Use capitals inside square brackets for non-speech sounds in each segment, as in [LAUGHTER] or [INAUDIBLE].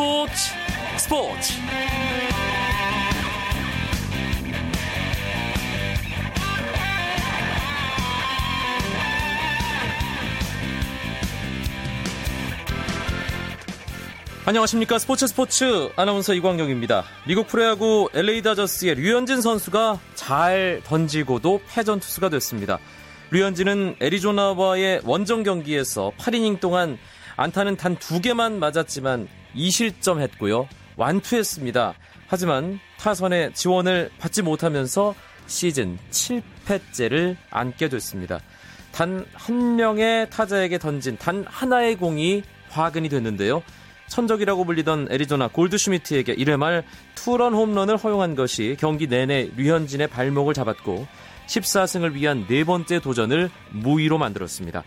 스포츠 스포츠 안녕하십니까 스포츠 스포츠 아나운서 이광용입니다. 미국 프로야구 LA 다저스의 류현진 선수가 잘 던지고도 패전 투수가 됐습니다. 류현진은 애리조나와의 원정 경기에서 8이닝 동안 안타는 단 두 개만 맞았지만 2실점했고요. 완투했습니다. 하지만 타선의 지원을 받지 못하면서 시즌 7패째를 안게 됐습니다. 단 한 명의 타자에게 던진 단 하나의 공이 화근이 됐는데요. 천적이라고 불리던 애리조나 골드슈미트에게 1회 말 투런 홈런을 허용한 것이 경기 내내 류현진의 발목을 잡았고 14승을 위한 네 번째 도전을 무위로 만들었습니다.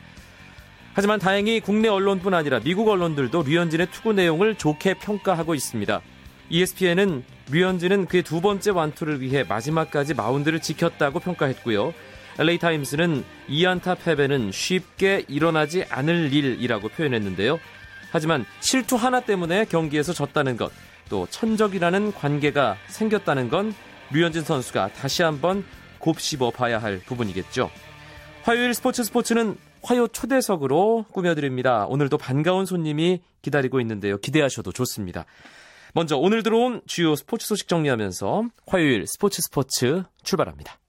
하지만 다행히 국내 언론뿐 아니라 미국 언론들도 류현진의 투구 내용을 좋게 평가하고 있습니다. ESPN은 류현진은 그의 두 번째 완투를 위해 마지막까지 마운드를 지켰다고 평가했고요. LA 타임스는 이안타 패배는 쉽게 일어나지 않을 일이라고 표현했는데요. 하지만 실투 하나 때문에 경기에서 졌다는 것, 또 천적이라는 관계가 생겼다는 건 류현진 선수가 다시 한번 곱씹어 봐야 할 부분이겠죠. 화요일 스포츠 스포츠는 화요 초대석으로 꾸며드립니다. 오늘도 반가운 손님이 기다리고 있는데요. 기대하셔도 좋습니다. 먼저 오늘 들어온 주요 스포츠 소식 정리하면서 화요일 스포츠 스포츠 출발합니다.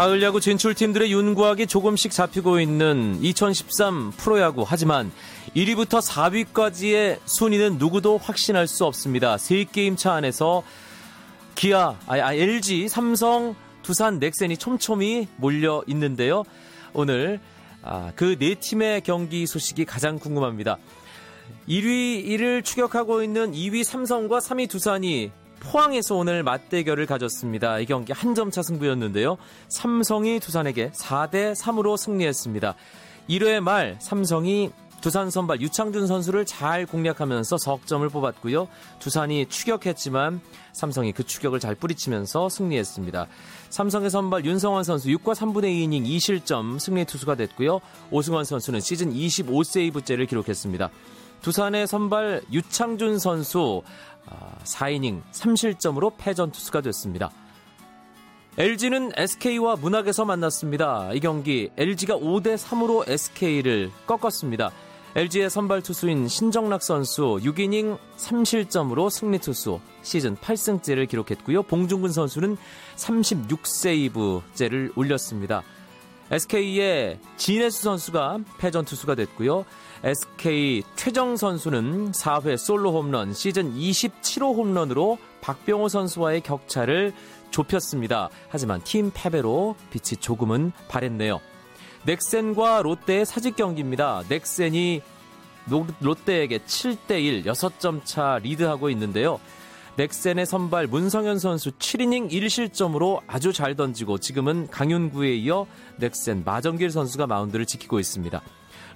가을 야구 진출팀들의 윤곽이 조금씩 잡히고 있는 2013 프로야구. 하지만 1위부터 4위까지의 순위는 누구도 확신할 수 없습니다. 3게임 차 안에서 기아, 아, LG, 삼성, 두산, 넥센이 촘촘히 몰려 있는데요. 오늘 아, 그 네 팀의 경기 소식이 가장 궁금합니다. 1위를 추격하고 있는 2위 삼성과 3위 두산이 포항에서 오늘 맞대결을 가졌습니다. 이 경기 한 점 차 승부였는데요. 삼성이 두산에게 4대 3으로 승리했습니다. 1회 말 삼성이 두산 선발 유창준 선수를 잘 공략하면서 석점을 뽑았고요. 두산이 추격했지만 삼성이 그 추격을 잘 뿌리치면서 승리했습니다. 삼성의 선발 윤성환 선수 6과 3분의 2이닝 2실점 승리 투수가 됐고요. 오승환 선수는 시즌 25세이브째를 기록했습니다. 두산의 선발 유창준 선수 4이닝 아, 3실점으로 패전 투수가 됐습니다. LG는 SK와 문학에서 만났습니다. 이 경기 LG가 5대 3으로 SK를 꺾었습니다. LG의 선발 투수인 신정락 선수 6이닝 3실점으로 승리 투수 시즌 8승째를 기록했고요. 봉중근 선수는 36세이브째를 올렸습니다. SK의 진해수 선수가 패전 투수가 됐고요. SK 최정 선수는 4회 솔로 홈런 시즌 27호 홈런으로 박병호 선수와의 격차를 좁혔습니다. 하지만 팀 패배로 빛이 조금은 바랬네요. 넥센과 롯데의 사직 경기입니다. 넥센이 롯데에게 7대1 6점 차 리드하고 있는데요. 넥센의 선발 문성현 선수 7이닝 1실점으로 아주 잘 던지고 지금은 강윤구에 이어 넥센 마정길 선수가 마운드를 지키고 있습니다.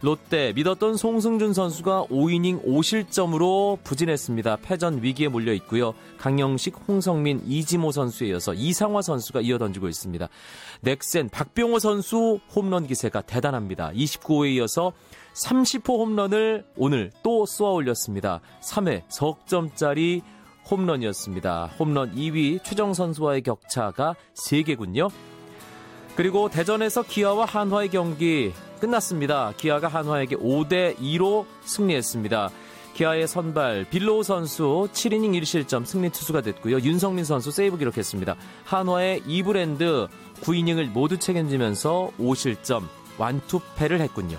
롯데 믿었던 송승준 선수가 5이닝 5실점으로 부진했습니다. 패전 위기에 몰려 있고요. 강영식, 홍성민, 이지모 선수에 이어서 이상화 선수가 이어 던지고 있습니다. 넥센 박병호 선수 홈런 기세가 대단합니다. 29호에 이어서 30호 홈런을 오늘 또 쏘아 올렸습니다. 3회 석점짜리 홈런이었습니다. 홈런 2위 최정 선수와의 격차가 3개군요. 그리고 대전에서 기아와 한화의 경기 끝났습니다. 기아가 한화에게 5대 2로 승리했습니다. 기아의 선발 빌로우 선수 7이닝 1실점 승리 투수가 됐고요. 윤성민 선수 세이브 기록했습니다. 한화의 이브랜드 9이닝을 모두 책임지면서 5실점 완투패를 했군요.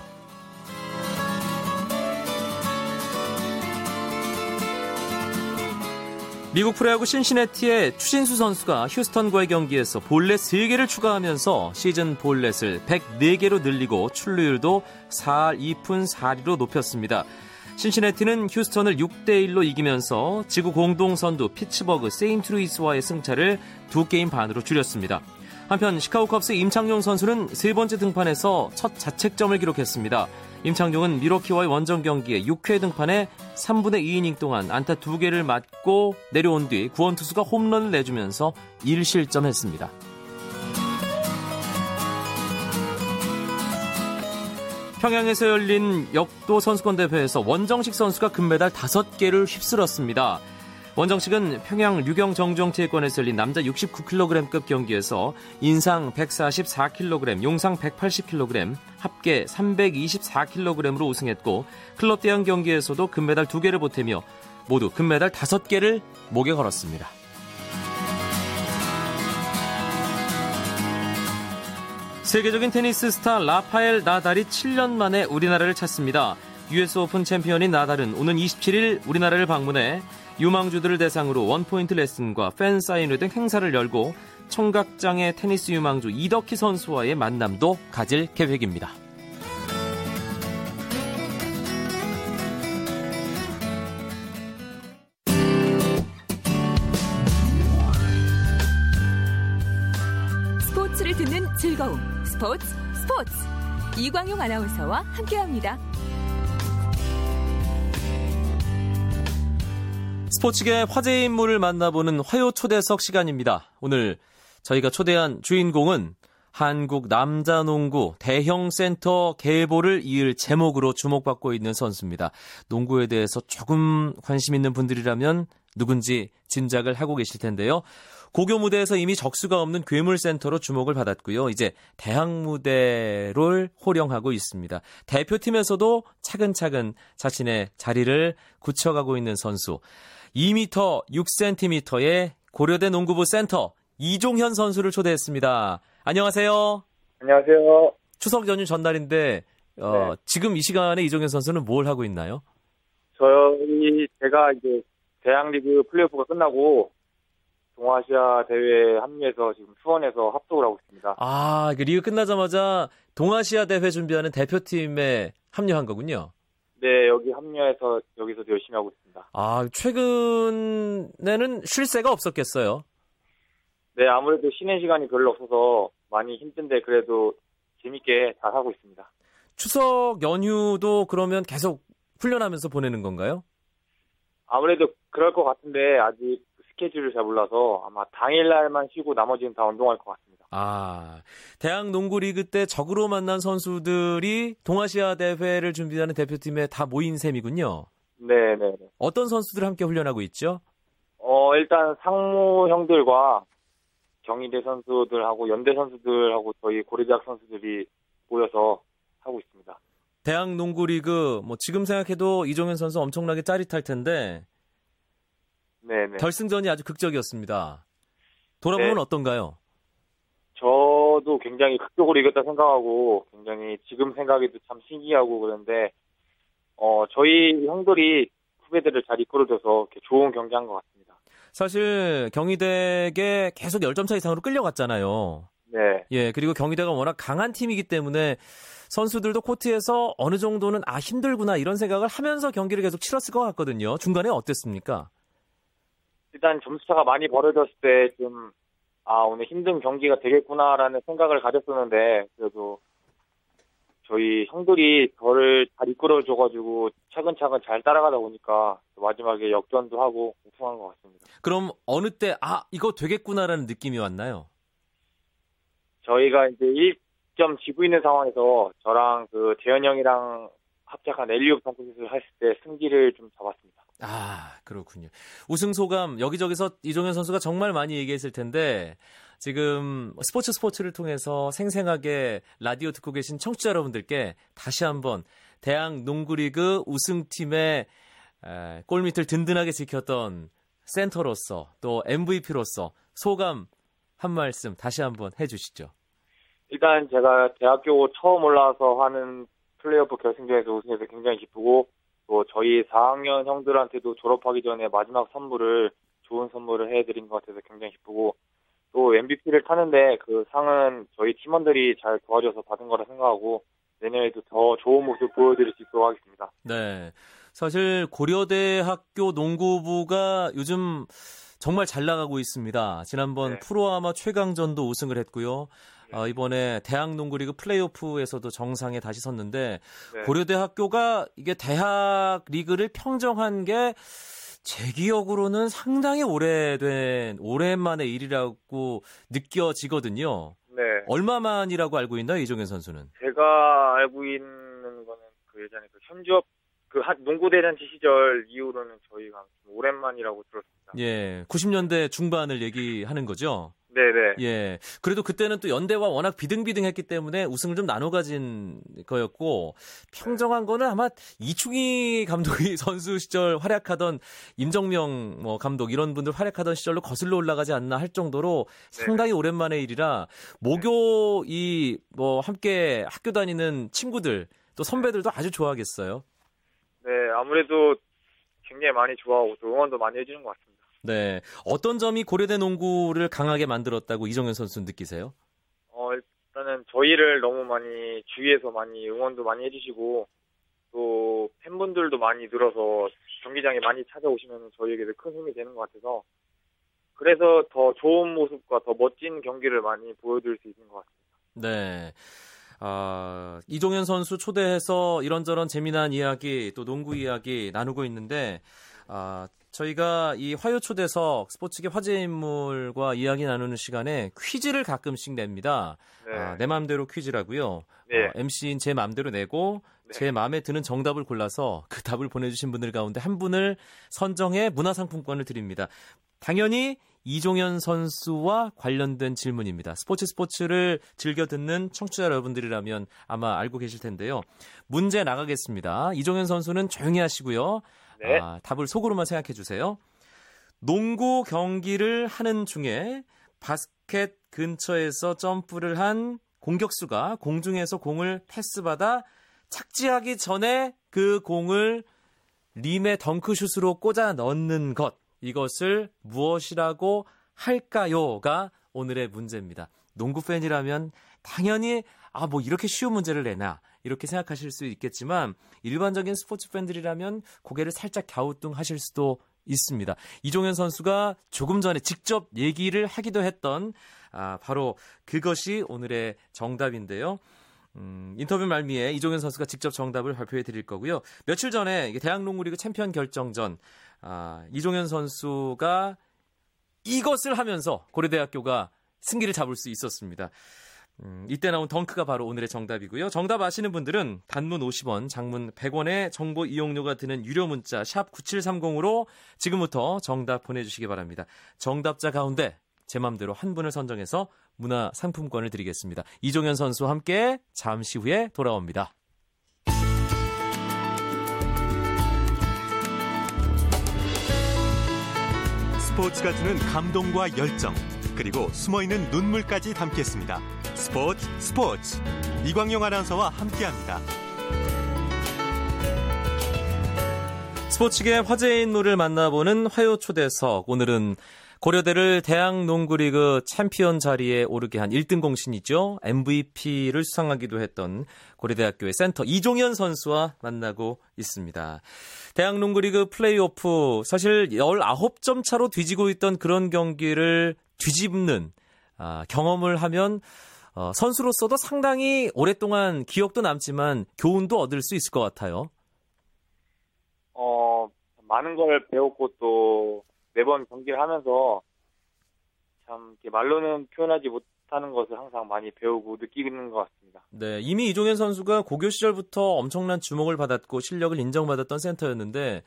미국 프로야구 신시내티의 추신수 선수가 휴스턴과의 경기에서 볼넷 3개를 추가하면서 시즌 볼넷을 104개로 늘리고 출루율도 4할 2푼 4리로 높였습니다. 신시내티는 휴스턴을 6대1로 이기면서 지구 공동선두 피츠버그 세인트루이스와의 승차를 두 게임 반으로 줄였습니다. 한편 시카고 컵스 임창용 선수는 세 번째 등판에서 첫 자책점을 기록했습니다. 임창용은 밀워키와의 원정 경기에 6회 등판에 3분의 2이닝 동안 안타 2개를 맞고 내려온 뒤 구원투수가 홈런을 내주면서 1실점했습니다. 평양에서 열린 역도 선수권 대회에서 원정식 선수가 금메달 5개를 휩쓸었습니다. 원정식은 평양 류경 정정체육관에서 열린 남자 69kg급 경기에서 인상 144kg, 용상 180kg, 합계 324kg으로 우승했고 클럽 대항 경기에서도 금메달 2개를 보태며 모두 금메달 5개를 목에 걸었습니다. 세계적인 테니스 스타 라파엘 나달이 7년 만에 우리나라를 찾습니다. US 오픈 챔피언인 나달은 오는 27일 우리나라를 방문해 유망주들을 대상으로 원포인트 레슨과 팬 사인회 등 행사를 열고 청각장애 테니스 유망주 이덕희 선수와의 만남도 가질 계획입니다. 스포츠를 듣는 즐거움 스포츠 스포츠 이광용 아나운서와 함께합니다. 스포츠계 화제 인물을 만나보는 화요 초대석 시간입니다. 오늘 저희가 초대한 주인공은 한국 남자농구 대형 센터 계보를 이을 제목으로 주목받고 있는 선수입니다. 농구에 대해서 조금 관심 있는 분들이라면 누군지 짐작을 하고 계실 텐데요. 고교 무대에서 이미 적수가 없는 괴물센터로 주목을 받았고요. 이제 대학 무대를 호령하고 있습니다. 대표팀에서도 차근차근 자신의 자리를 굳혀가고 있는 선수. 2m 6cm의 고려대 농구부 센터 이종현 선수를 초대했습니다. 안녕하세요. 안녕하세요. 추석 연휴 전날인데 어, 네. 지금 이 시간에 이종현 선수는 뭘 하고 있나요? 저희 제가 이제 대학리그 플레이오프가 끝나고 동아시아 대회에 합류해서 지금 수원에서 합숙을 하고 있습니다. 아, 그 리그 끝나자마자 동아시아 대회 준비하는 대표팀에 합류한 거군요. 네, 여기 합류해서 여기서 열심히 하고 있습니다. 아, 최근에는 쉴 새가 없었겠어요. 네, 아무래도 쉬는 시간이 별로 없어서 많이 힘든데 그래도 재밌게 잘 하고 있습니다. 추석 연휴도 그러면 계속 훈련하면서 보내는 건가요? 아무래도 그럴 것 같은데 아직 스케줄을 잘 몰라서 아마 당일날만 쉬고 나머지는 다 운동할 것 같습니다. 아, 대학 농구 리그 때 적으로 만난 선수들이 동아시아 대회를 준비하는 대표팀에 다 모인 셈이군요. 네, 네, 네. 어떤 선수들 함께 훈련하고 있죠? 어, 일단 상무 형들과 경희대 선수들하고 연대 선수들하고 저희 고려대학 선수들이 모여서 하고 있습니다. 대학 농구 리그 뭐 지금 생각해도 이종현 선수 엄청나게 짜릿할 텐데 네네. 결승전이 아주 극적이었습니다. 돌아보면 네. 어떤가요? 저도 굉장히 극적으로 이겼다 생각하고 굉장히 지금 생각해도 참 신기하고 그런데 어 저희 형들이 후배들을 잘 이끌어줘서 좋은 경기한 것 같습니다. 사실 경희대에 계속 10점 차 이상으로 끌려갔잖아요. 네, 예, 그리고 경희대가 워낙 강한 팀이기 때문에 선수들도 코트에서 어느 정도는 아 힘들구나 이런 생각을 하면서 경기를 계속 치렀을 것 같거든요. 중간에 어땠습니까? 일단 점수차가 많이 벌어졌을 때 좀 아 오늘 힘든 경기가 되겠구나라는 생각을 가졌었는데 그래도 저희 형들이 저를 잘 이끌어줘가지고 차근차근 잘 따라가다 보니까 마지막에 역전도 하고 우승한 것 같습니다. 그럼 어느 때 아 이거 되겠구나라는 느낌이 왔나요? 저희가 이제 1점 지고 있는 상황에서 저랑 그 재현 형이랑 합작한 엘리옵 덩크슛을 했을 때 승기를 좀 잡았습니다. 아, 그렇군요. 우승 소감 여기저기서 이종현 선수가 정말 많이 얘기했을 텐데 지금 스포츠 스포츠를 통해서 생생하게 라디오 듣고 계신 청취자 여러분들께 다시 한번 대학 농구리그 우승팀의 에, 골밑을 든든하게 지켰던 센터로서 또 MVP로서 소감 한 말씀 다시 한번 해주시죠. 일단 제가 대학교 처음 올라와서 하는 플레이오프 결승전에서 우승해서 굉장히 기쁘고 또 저희 4학년 형들한테도 졸업하기 전에 마지막 선물을 좋은 선물을 해드린 것 같아서 굉장히 기쁘고 또 MVP를 타는데 그 상은 저희 팀원들이 잘 도와줘서 받은 거라 생각하고 내년에도 더 좋은 모습 보여드릴 수 있도록 하겠습니다. 네. 사실 고려대학교 농구부가 요즘 정말 잘 나가고 있습니다. 지난번 네. 프로아마 최강전도 우승을 했고요. 어, 이번에 대학 농구리그 플레이오프에서도 정상에 다시 섰는데 네. 고려대학교가 이게 대학 리그를 평정한 게 제 기억으로는 상당히 오래된 오랜만의 일이라고 느껴지거든요. 네. 얼마만이라고 알고 있나요, 이종현 선수는? 제가 알고 있는 그 예전에 그 현주업 그 한- 농구 대잔치 시절 이후로는 저희가 좀 오랜만이라고 들었습니다. 예, 90년대 중반을 얘기하는 거죠. 네네. 예. 그래도 그때는 또 연대와 워낙 비등비등했기 때문에 우승을 좀 나눠 가진 거였고 평정한 거는 아마 이충희 감독이 [LAUGHS] 선수 시절 활약하던 임정명 뭐 감독 이런 분들 활약하던 시절로 거슬러 올라가지 않나 할 정도로 상당히 오랜만의 일이라 모교 이 뭐 함께 학교 다니는 친구들 또 선배들도 아주 좋아하겠어요. 네, 아무래도 굉장히 많이 좋아하고 또 응원도 많이 해주는 것 같습니다. 네. 어떤 점이 고려대 농구를 강하게 만들었다고 이정현 선수 는 느끼세요? 어, 일단은 저희를 너무 많이 주위에서 많이 응원도 많이 해주시고 또 팬분들도 많이 늘어서 경기장에 많이 찾아오시면 저희에게도 큰 힘이 되는 것 같아서 그래서 더 좋은 모습과 더 멋진 경기를 많이 보여드릴 수 있는 것 같습니다. 네. 아, 이종현 선수 초대해서 이런저런 재미난 이야기, 또 농구 이야기 나누고 있는데, 아, 저희가 이 화요 초대석 스포츠계 화제 인물과 이야기 나누는 시간에 퀴즈를 가끔씩 냅니다. 네. 아, 내 마음대로 퀴즈라고요. 네. 어, MC인 제 마음대로 내고 네. 제 마음에 드는 정답을 골라서 그 답을 보내주신 분들 가운데 한 분을 선정해 문화상품권을 드립니다. 당연히 이종현 선수와 관련된 질문입니다. 스포츠 스포츠를 즐겨 듣는 청취자 여러분들이라면 아마 알고 계실 텐데요. 문제 나가겠습니다. 이종현 선수는 조용히 하시고요. 네. 아, 답을 속으로만 생각해 주세요. 농구 경기를 하는 중에 바스켓 근처에서 점프를 한 공격수가 공중에서 공을 패스받아 착지하기 전에 그 공을 림의 덩크슛으로 꽂아 넣는 것. 이것을 무엇이라고 할까요?가 오늘의 문제입니다. 농구 팬이라면 당연히 아, 뭐 이렇게 쉬운 문제를 내나 이렇게 생각하실 수 있겠지만 일반적인 스포츠 팬들이라면 고개를 살짝 갸우뚱하실 수도 있습니다. 이종현 선수가 조금 전에 직접 얘기를 하기도 했던 아, 바로 그것이 오늘의 정답인데요. 음, 인터뷰 말미에 이종현 선수가 직접 정답을 발표해 드릴 거고요. 며칠 전에 이게 대학 농구리그 챔피언 결정전 아, 이종현 선수가 이것을 하면서 고려대학교가 승기를 잡을 수 있었습니다. 음, 이때 나온 덩크가 바로 오늘의 정답이고요. 정답 아시는 분들은 단문 50원, 장문 100원의 정보 이용료가 드는 유료 문자 샵 9730으로 지금부터 정답 보내주시기 바랍니다. 정답자 가운데 제 맘대로 한 분을 선정해서 문화 상품권을 드리겠습니다. 이종현 선수와 함께 잠시 후에 돌아옵니다. 스포츠가 주는 감동과 열정 그리고 숨어있는 눈물까지 담겠습니다. 스포츠 스포츠 이광용 아나운서와 함께합니다. 스포츠계 화제의 인물을 만나보는 화요 초대석. 오늘은 고려대를 대학농구리그 챔피언 자리에 오르게 한 1등 공신이죠. MVP를 수상하기도 했던 고려대학교의 센터 이종현 선수와 만나고 있습니다. 대학농구리그 플레이오프 사실 19점 차로 뒤지고 있던 그런 경기를 뒤집는 아, 경험을 하면 어, 선수로서도 상당히 오랫동안 기억도 남지만 교훈도 얻을 수 있을 것 같아요. 어, 많은 걸 배웠고 또 매번 경기를 하면서 참 말로는 표현하지 못하는 것을 항상 많이 배우고 느끼는 것 같습니다. 네, 이미 이종현 선수가 고교 시절부터 엄청난 주목을 받았고 실력을 인정받았던 센터였는데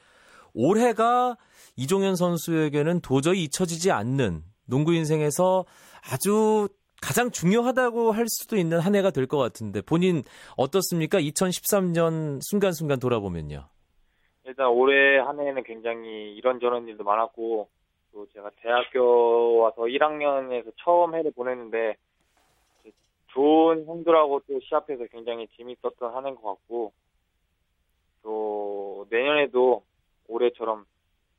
올해가 이종현 선수에게는 도저히 잊혀지지 않는 농구 인생에서 아주 가장 중요하다고 할 수도 있는 한 해가 될 것 같은데 본인 어떻습니까? 2013년 순간순간 돌아보면요. 일단 올해 한 해는 굉장히 이런저런 일도 많았고 또 제가 대학교 와서 1학년에서 처음 해를 보냈는데 좋은 형들하고 또 시합해서 굉장히 재밌었던 한 해인 것 같고 또 내년에도 올해처럼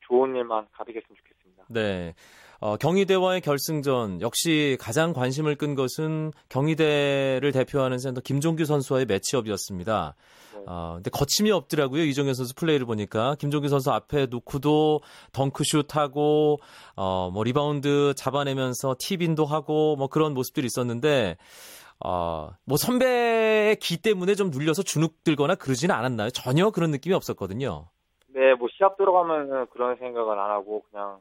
좋은 일만 가득했으면 좋겠습니다. 네. 어, 경희대와의 결승전 역시 가장 관심을 끈 것은 경희대를 대표하는 센터 김종규 선수와의 매치업이었습니다. 네. 어, 근데 거침이 없더라고요. 이종현 선수 플레이를 보니까 김종규 선수 앞에 놓고도 덩크슛 하고 어, 뭐 리바운드 잡아내면서 tip-in도 하고 뭐 그런 모습들이 있었는데 어, 뭐 선배의 기 때문에 좀 눌려서 주눅 들거나 그러지는 않았나요? 전혀 그런 느낌이 없었거든요. 네, 뭐 시합 들어가면은 그런 생각은 안 하고 그냥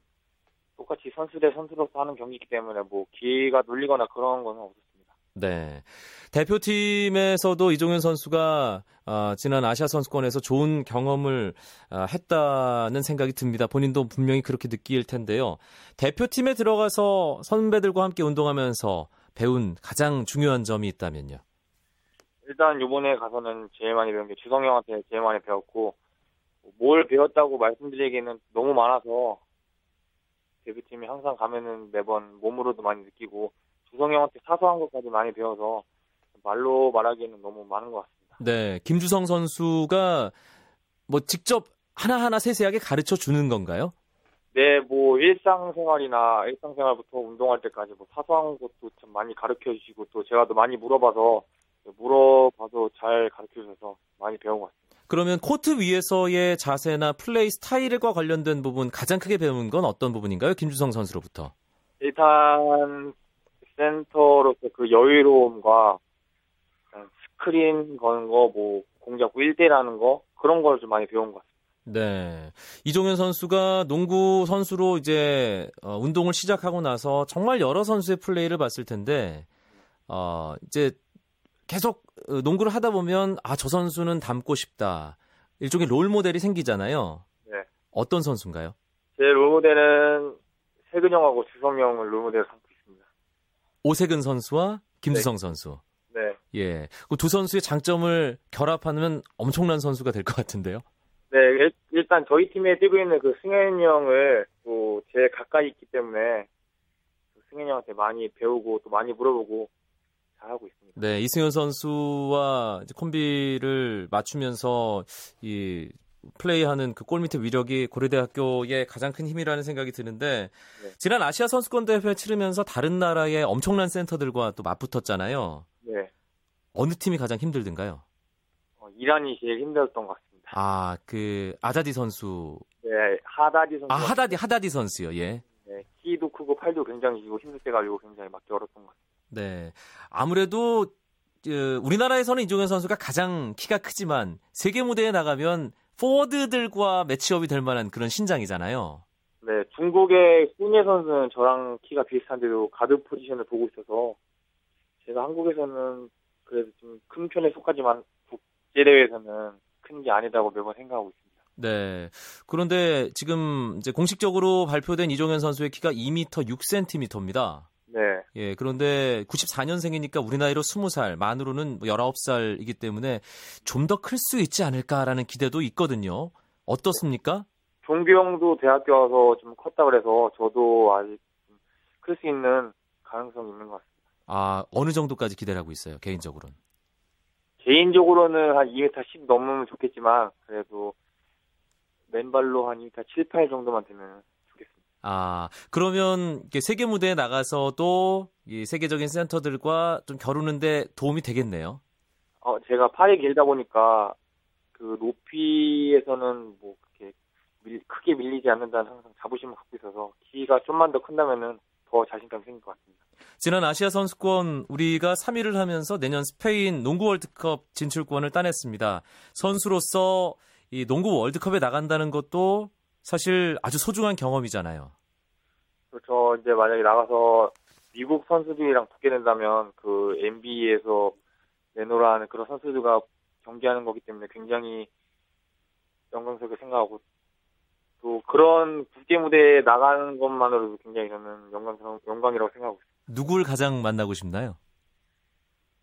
똑같이 선수 대 선수로서 하는 경기이기 때문에 뭐 기가 눌리거나 그런 건 없었습니다. 네. 대표팀에서도 이종현 선수가 어, 지난 아시아 선수권에서 좋은 경험을 어, 했다는 생각이 듭니다. 본인도 분명히 그렇게 느낄 텐데요. 대표팀에 들어가서 선배들과 함께 운동하면서 배운 가장 중요한 점이 있다면요. 일단 이번에 가서는 제일 많이 배운 게 주성 형한테 제일 많이 배웠고 뭘 배웠다고 말씀드리기에는 너무 많아서 대표팀이 항상 가면은 매번 몸으로도 많이 느끼고 주성 형한테 사소한 것까지 많이 배워서 말로 말하기에는 너무 많은 것 같습니다. 네, 김주성 선수가 뭐 직접 하나하나 세세하게 가르쳐 주는 건가요? 네, 뭐 일상생활이나 일상생활부터 운동할 때까지 뭐 사소한 것도 참 많이 가르쳐 주시고 또 제가 또 많이 물어봐서 물어봐서 잘 가르쳐 주셔서 많이 배운 것 같습니다. 그러면 코트 위에서의 자세나 플레이 스타일과 관련된 부분 가장 크게 배운 건 어떤 부분인가요? 김주성 선수로부터. 일단 센터로서 그 여유로움과 스크린 거는 거, 뭐 공잡고 1대라는 거 그런 걸 좀 많이 배운 것 같습니다. 네. 이종현 선수가 농구 선수로 이제 어, 운동을 시작하고 나서 정말 여러 선수의 플레이를 봤을 텐데 어, 이제 계속 어, 농구를 하다 보면 아, 저 선수는 닮고 싶다. 일종의 롤 모델이 생기잖아요. 네. 어떤 선수인가요? 제 롤 모델은 세근형하고 주성형을 롤 모델 삼고 있습니다. 오세근 선수와 김주성 선수. 네. 예. 그 두 선수의 장점을 결합하면 엄청난 선수가 될 것 같은데요. 네, 일- 일단 저희 팀에 뛰고 있는 그 승현이 형을 또 제일 가까이 있기 때문에 그 승현이 형한테 많이 배우고 또 많이 물어보고 잘하고 있습니다. 네, 이승현 선수와 콤비를 맞추면서 이 플레이하는 그 골밑의 위력이 고려대학교의 가장 큰 힘이라는 생각이 드는데 네. 지난 아시아 선수권 대회 치르면서 다른 나라의 엄청난 센터들과 또 맞붙었잖아요. 네. 어느 팀이 가장 힘들든가요? 어, 이란이 제일 힘들었던 것 같습니다. 아, 그 아자디 선수. 네, 하다디 선수. 아, 하다디 하다디 선수요. 예. 네, 키도 크고 팔도 굉장히 기고 힘들 때 가지고 굉장히 맞기 어렸던 것 같습니다. 네. 아무래도 그, 우리나라에서는 이종현 선수가 가장 키가 크지만 세계 무대에 나가면 포워드들과 매치업이 될 만한 그런 신장이잖아요. 네, 중국의 훈예 선수는 저랑 키가 비슷한데도 가드 포지션을 보고 있어서 제가 한국에서는 그래도 좀 큰 편에 속하지만 국제대회에서는 큰 게 아니다고 매번 생각하고 있습니다. 네. 그런데 지금 이제 공식적으로 발표된 이종현 선수의 키가 2m 6cm입니다. 네, 예, 그런데 94년생이니까 우리 나이로 20살, 만으로는 19살이기 때문에 좀 더 클 수 있지 않을까라는 기대도 있거든요. 어떻습니까? 종규 형도 대학교 와서 좀 컸다 그래서 저도 아직 클 수 있는 가능성이 있는 것 같습니다. 아, 어느 정도까지 기대를 하고 있어요, 개인적으로는? 개인적으로는 한 2m 10 넘으면 좋겠지만 그래도 맨발로 한 2m 7, 8 정도만 되면. 아, 그러면 세계 무대에 나가서도 이 세계적인 센터들과 좀 겨루는데 도움이 되겠네요. 어, 제가 팔이 길다 보니까 그 높이에서는 뭐 그렇게 밀- 크게 밀리지 않는다는 항상 자부심을 갖고 있어서 키가 좀만 더 큰다면은 더 자신감이 생길 것 같습니다. 지난 아시아 선수권 우리가 3위를 하면서 내년 스페인 농구 월드컵 진출권을 따냈습니다. 선수로서 이 농구 월드컵에 나간다는 것도 사실 아주 소중한 경험이잖아요. 그렇죠. 이제 만약에 나가서 미국 선수들이랑 붙게 된다면 그 NBA에서 내노라 하는 그런 선수들과 경기하는 거기 때문에 굉장히 영광스럽게 생각하고 또 그런 국제 무대에 나가는 것만으로도 굉장히 저는 영광스러운 영광이라고 생각하고 있습니다. 누굴 가장 만나고 싶나요?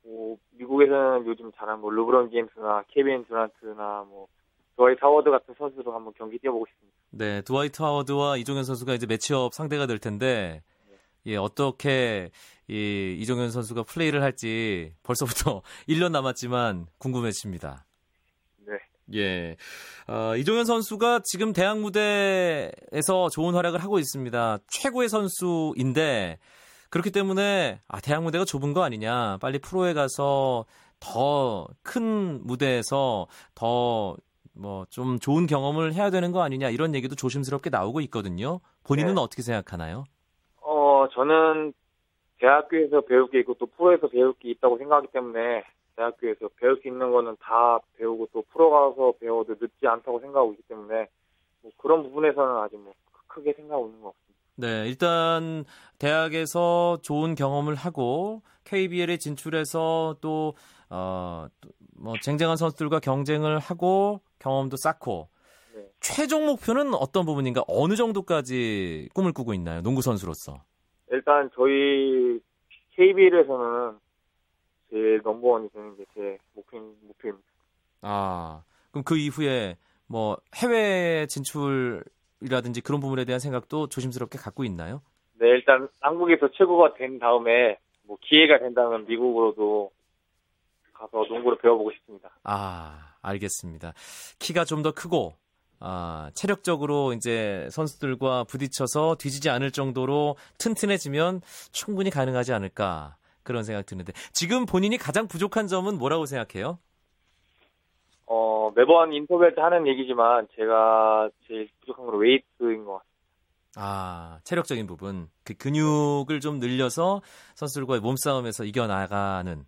뭐 미국에서는 요즘 잘하는 뭐 르브론 제임스나 케빈 듀란트나 뭐 드와이트 하워드 같은 선수도 한번 경기 뛰어보고 싶습니다. 네, 드와이트 하워드와 이종현 선수가 이제 매치업 상대가 될 텐데, 예, 어떻게 이 이종현 선수가 플레이를 할지 벌써부터 [LAUGHS] 1년 남았지만 궁금해집니다. 네. 예. 어, 이종현 선수가 지금 대학 무대에서 좋은 활약을 하고 있습니다. 최고의 선수인데, 그렇기 때문에, 아, 대학 무대가 좁은 거 아니냐. 빨리 프로에 가서 더 큰 무대에서 더 뭐 좀 좋은 경험을 해야 되는 거 아니냐. 이런 얘기도 조심스럽게 나오고 있거든요. 본인은 네. 어떻게 생각하나요? 어 저는 대학교에서 배울 게 있고 또 프로에서 배울 게 있다고 생각하기 때문에 대학교에서 배울 수 있는 거는 다 배우고 또 프로 가서 배워도 늦지 않다고 생각하고 있기 때문에 뭐 그런 부분에서는 아직 뭐 크게 생각하고 있는 것 같습니다. 네, 일단 대학에서 좋은 경험을 하고 KBL에 진출해서 또, 어, 뭐, 쟁쟁한 선수들과 경쟁을 하고 경험도 쌓고 네. 최종 목표는 어떤 부분인가? 어느 정도까지 꿈을 꾸고 있나요? 농구 선수로서. 일단 저희 KBL에서는 제일 넘버원이 되는 게 제 목표인, 목표입니다. 아, 그럼 그 이후에 뭐 해외 진출이라든지 그런 부분에 대한 생각도 조심스럽게 갖고 있나요? 네, 일단 한국에서 최고가 된 다음에 뭐 기회가 된다면 미국으로도 가서 농구를 배워보고 싶습니다. 아, 알겠습니다. 키가 좀 더 크고 아, 체력적으로 이제 선수들과 부딪혀서 뒤지지 않을 정도로 튼튼해지면 충분히 가능하지 않을까 그런 생각 드는데 지금 본인이 가장 부족한 점은 뭐라고 생각해요? 어, 매번 인터뷰할 때 하는 얘기지만 제가 제일 부족한 건 웨이트인 것 같아요. 아, 체력적인 부분. 그 근육을 좀 늘려서 선수들과의 몸싸움에서 이겨나가는.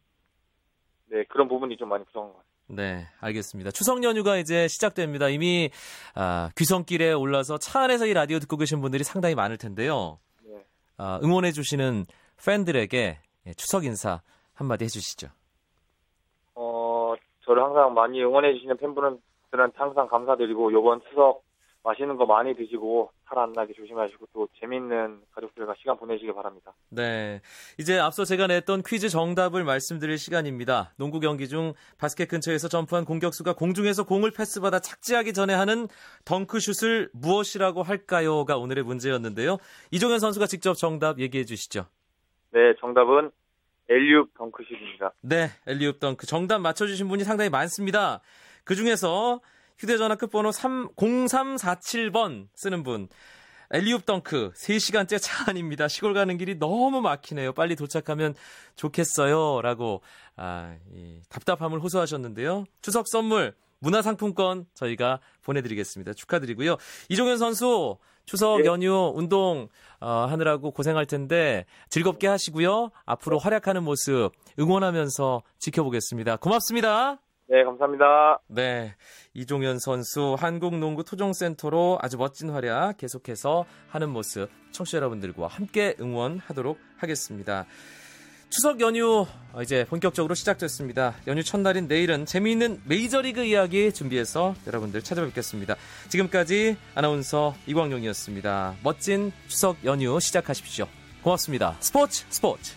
네, 그런 부분이 좀 많이 부족한 것 같아요. 네, 알겠습니다. 추석 연휴가 이제 시작됩니다. 이미 아, 귀성길에 올라서 차 안에서 이 라디오 듣고 계신 분들이 상당히 많을 텐데요. 네. 아, 응원해 주시는 팬들에게 예, 추석 인사 한마디 해주시죠. 어, 저를 항상 많이 응원해 주시는 팬분들한테 항상 감사드리고, 요번 추석 맛있는 거 많이 드시고, 살 안 나게 조심하시고, 또 재밌는 가족들과 시간 보내시길 바랍니다. 네. 이제 앞서 제가 냈던 퀴즈 정답을 말씀드릴 시간입니다. 농구 경기 중 바스켓 근처에서 점프한 공격수가 공중에서 공을 패스받아 착지하기 전에 하는 덩크슛을 무엇이라고 할까요?가 오늘의 문제였는데요. 이종현 선수가 직접 정답 얘기해 주시죠. 네, 정답은 엘리웁 덩크슛입니다. 네, 엘리웁 덩크 정답 맞춰주신 분이 상당히 많습니다. 그 중에서 휴대전화 끝번호 3, 0347번 쓰는 분. 엘리웁 덩크 3시간째 차 안입니다. 시골 가는 길이 너무 막히네요. 빨리 도착하면 좋겠어요. 라고 아, 이 답답함을 호소하셨는데요. 추석 선물 문화상품권 저희가 보내드리겠습니다. 축하드리고요. 이종현 선수 추석 예. 연휴 운동 어, 하느라고 고생할 텐데 즐겁게 하시고요. 앞으로 활약하는 모습 응원하면서 지켜보겠습니다. 고맙습니다. 네, 감사합니다. 네. 이종현 선수 한국농구 토종센터로 아주 멋진 활약 계속해서 하는 모습 청취자 여러분들과 함께 응원하도록 하겠습니다. 추석 연휴 어, 이제 본격적으로 시작됐습니다. 연휴 첫날인 내일은 재미있는 메이저리그 이야기 준비해서 여러분들 찾아뵙겠습니다. 지금까지 아나운서 이광용이었습니다. 멋진 추석 연휴 시작하십시오. 고맙습니다. 스포츠 스포츠.